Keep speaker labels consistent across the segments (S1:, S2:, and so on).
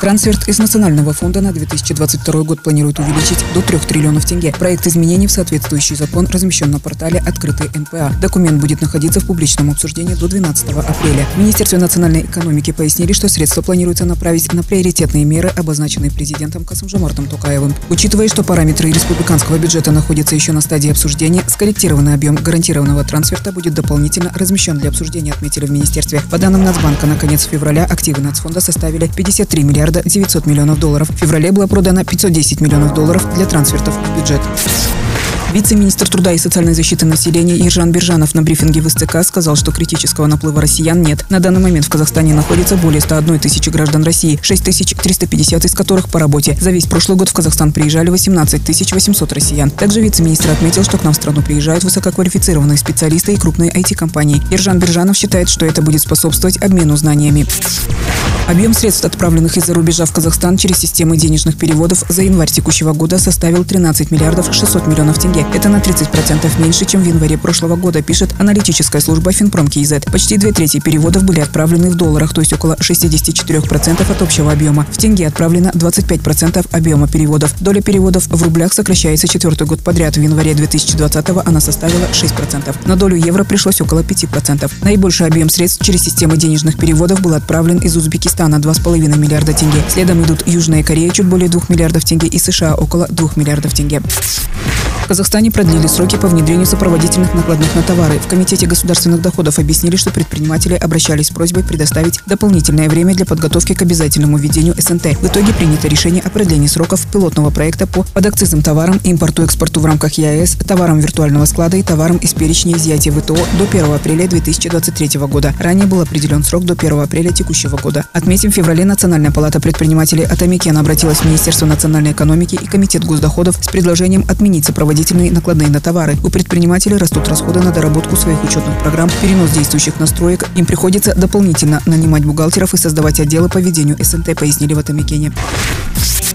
S1: Трансферт из Национального фонда на 2022 год планируют увеличить до 3 триллионов тенге. Проект изменений в соответствующий закон размещен на портале «Открытый НПА». Документ будет находиться в публичном обсуждении до 12 апреля. В Министерстве национальной экономики пояснили, что средства планируется направить на приоритетные меры, обозначенные президентом Касымжамартом Тукаевым. Учитывая, что параметры республиканского бюджета находятся еще на стадии обсуждения, скорректированный объем гарантированного трансферта будет дополнительно размещен для обсуждения, отметили в Министерстве. По данным Нацбанка, на конец февраля активы Нацфонда составили 53 миллиарда миллиарда 900 миллионов долларов. В феврале было продано 510 миллионов долларов для трансфертов в бюджет. Вице-министр труда и социальной защиты населения Ержан Биржанов на брифинге в СЦК сказал, что критического наплыва россиян нет. На данный момент в Казахстане находится более 101 тысячи граждан России, 6350 из которых по работе. За весь прошлый год в Казахстан приезжали 18 800 россиян. Также вице-министр отметил, что к нам в страну приезжают высококвалифицированные специалисты и крупные IT-компании. Ержан Биржанов считает, что это будет способствовать обмену знаниями. Объем средств, отправленных из-за рубежа в Казахстан через системы денежных переводов за январь текущего года составил 13 миллиардов 600 миллионов тенге. Это на 30% меньше, чем в январе прошлого года, пишет аналитическая служба Финпром КИЗ. Почти две трети переводов были отправлены в долларах, то есть около 64% от общего объема. В тенге отправлено 25% объема переводов. Доля переводов в рублях сокращается четвертый год подряд. В январе 2020 она составила 6%. На долю евро пришлось около 5%. Наибольший объем средств через системы денежных переводов был отправлен из Узбекистана Узбекистана 2,5 миллиарда тенге. Следом идут Южная Корея чуть более 2 миллиардов тенге и США около 2 миллиардов тенге. В Казахстане продлили сроки по внедрению сопроводительных накладных на товары. В Комитете государственных доходов объяснили, что предприниматели обращались с просьбой предоставить дополнительное время для подготовки к обязательному введению СНТ. В итоге принято решение о продлении сроков пилотного проекта по подакцизным товарам, импорту-экспорту в рамках ЕАЭС, товарам виртуального склада и товарам из перечня изъятия ВТО до 1 апреля 2023 года. Ранее был определен срок до 1 апреля текущего года. Отметим, в феврале Национальная палата предпринимателей Атамикен обратилась в Министерство национальной экономики и Комитет госдоходов с предложением отменить сопроводительные сопроводительные накладные на товары. У предпринимателей растут расходы на доработку своих учетных программ, перенос действующих настроек. Им приходится дополнительно нанимать бухгалтеров и создавать отделы по ведению СНТ, пояснили в Атамикене.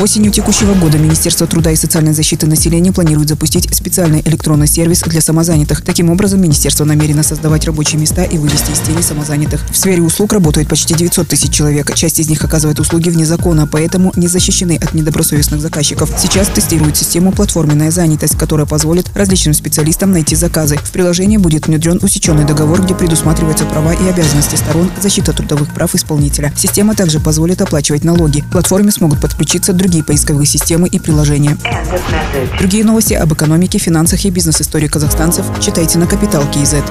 S1: Осенью текущего года Министерство труда и социальной защиты населения планирует запустить специальный электронный сервис для самозанятых. Таким образом, Министерство намерено создавать рабочие места и вывести из тени самозанятых. В сфере услуг работает почти 900 тысяч человек. Часть из них оказывает услуги вне закона, поэтому не защищены от недобросовестных заказчиков. Сейчас тестируют систему «Платформенная занятость», которая позволит различным специалистам найти заказы. В приложении будет внедрен усеченный договор, где предусматриваются права и обязанности сторон, защита трудовых прав исполнителя. Система также позволит оплачивать налоги. К платформе смогут подключиться другие другие поисковые системы и приложения. Другие новости об экономике, финансах и бизнес-истории казахстанцев читайте на Капитал Киезет.